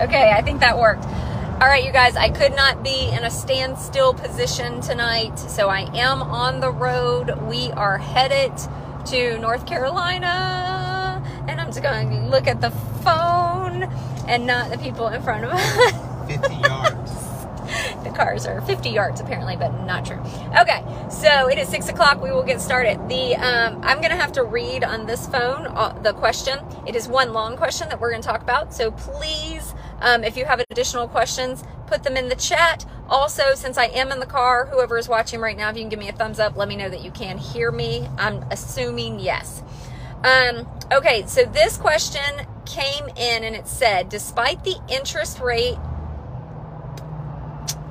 Okay, I think that worked. All right, you guys, I could not be in a standstill position tonight, so I am on the road. We are headed to North Carolina, and I'm just going to look at the phone and not the people in front of us. 50 yards. Cars are 50 yards apparently, but not true. Okay, so it is six o'clock. We will get started. The um, I'm gonna have to read on this phone uh, the question. It is one long question that we're gonna talk about. So please, um, if you have additional questions, put them in the chat. Also, since I am in the car, whoever is watching right now, if you can give me a thumbs up, let me know that you can hear me. I'm assuming yes. Um, okay, so this question came in and it said, despite the interest rate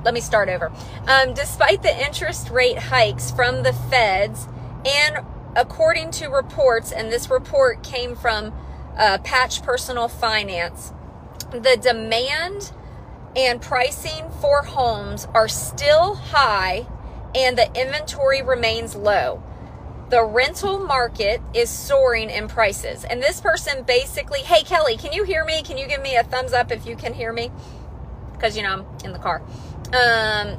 let me start over. Um, despite the interest rate hikes from the feds, and according to reports, and this report came from uh, Patch Personal Finance, the demand and pricing for homes are still high and the inventory remains low. The rental market is soaring in prices. And this person basically, hey Kelly, can you hear me? Can you give me a thumbs up if you can hear me? Because, you know, I'm in the car. Um,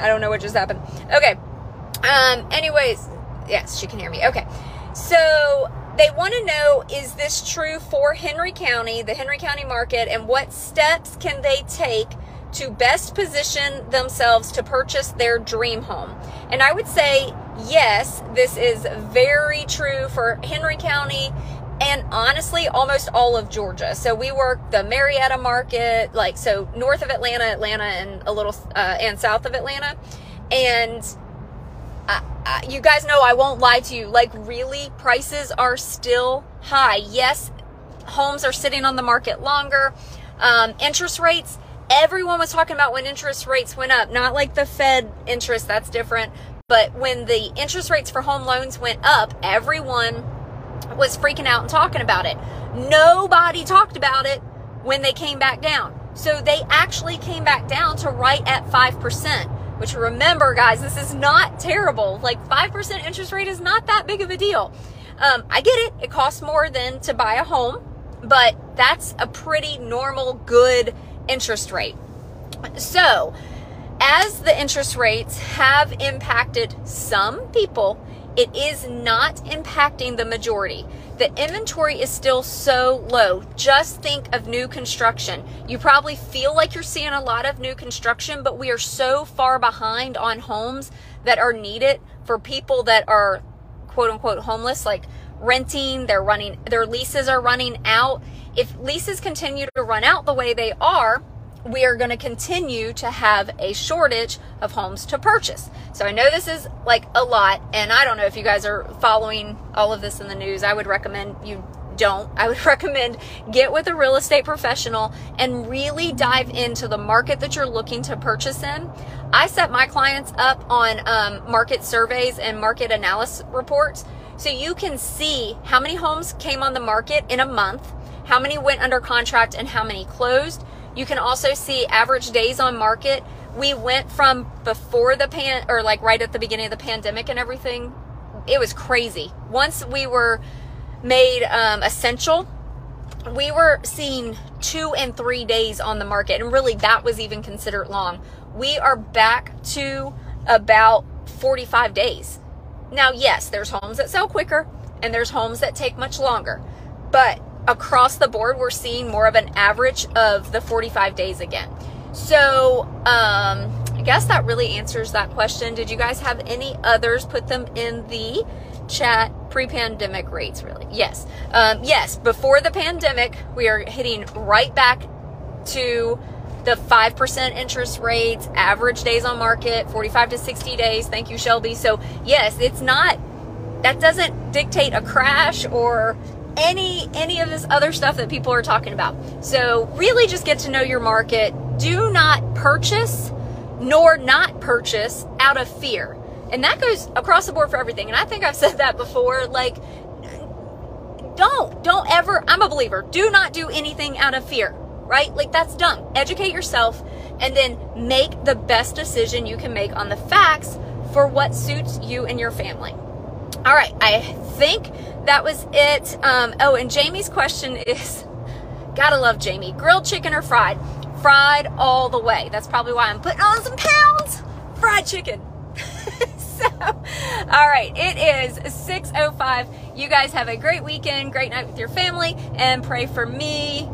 I don't know what just happened. Okay. Um, anyways, yes, she can hear me. Okay. So they want to know is this true for Henry County, the Henry County market, and what steps can they take to best position themselves to purchase their dream home? And I would say, yes, this is very true for Henry County and honestly almost all of Georgia. So we work the Marietta market, like so north of Atlanta, Atlanta, and a little uh, and south of Atlanta, and. I, I, you guys know I won't lie to you. Like, really, prices are still high. Yes, homes are sitting on the market longer. Um, interest rates, everyone was talking about when interest rates went up, not like the Fed interest, that's different. But when the interest rates for home loans went up, everyone was freaking out and talking about it. Nobody talked about it when they came back down. So they actually came back down to right at 5%, which remember, guys, this is not terrible. Like 5% interest rate is not that big of a deal. Um, I get it. It costs more than to buy a home, but that's a pretty normal, good interest rate. So, as the interest rates have impacted some people, it is not impacting the majority. The inventory is still so low. Just think of new construction. You probably feel like you're seeing a lot of new construction, but we are so far behind on homes that are needed for people that are quote unquote homeless, like renting, they're running, their leases are running out. If leases continue to run out the way they are, we are going to continue to have a shortage of homes to purchase. So I know this is like a lot, and I don't know if you guys are following all of this in the news. I would recommend you don't. I would recommend get with a real estate professional and really dive into the market that you're looking to purchase in. I set my clients up on um, market surveys and market analysis reports so you can see how many homes came on the market in a month, how many went under contract, and how many closed you can also see average days on market. We went from before the pan or like right at the beginning of the pandemic and everything. It was crazy. Once we were made um, essential, we were seeing two and three days on the market, and really that was even considered long. We are back to about 45 days. Now, yes, there's homes that sell quicker and there's homes that take much longer, but across the board, we're seeing more of an average of the 45 days again. So, um, I guess that really answers that question. Did you guys have any others? Put them in the chat. Pre pandemic rates, really? Yes. Um, yes, before the pandemic, we are hitting right back to the 5% interest rates, average days on market, 45 to 60 days. Thank you, Shelby. So, yes, it's not, that doesn't dictate a crash or any any of this other stuff that people are talking about. So really just get to know your market. Do not purchase nor not purchase out of fear. And that goes across the board for everything. And I think I've said that before like don't don't ever I'm a believer. Do not do anything out of fear, right? Like that's dumb. Educate yourself and then make the best decision you can make on the facts for what suits you and your family. All right, I think that was it. Um, oh, and Jamie's question is Gotta love Jamie. Grilled chicken or fried? Fried all the way. That's probably why I'm putting on some pounds. Fried chicken. so, all right, it is 6.05. You guys have a great weekend, great night with your family, and pray for me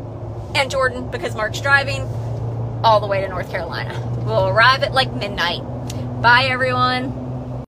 and Jordan because Mark's driving all the way to North Carolina. We'll arrive at like midnight. Bye, everyone.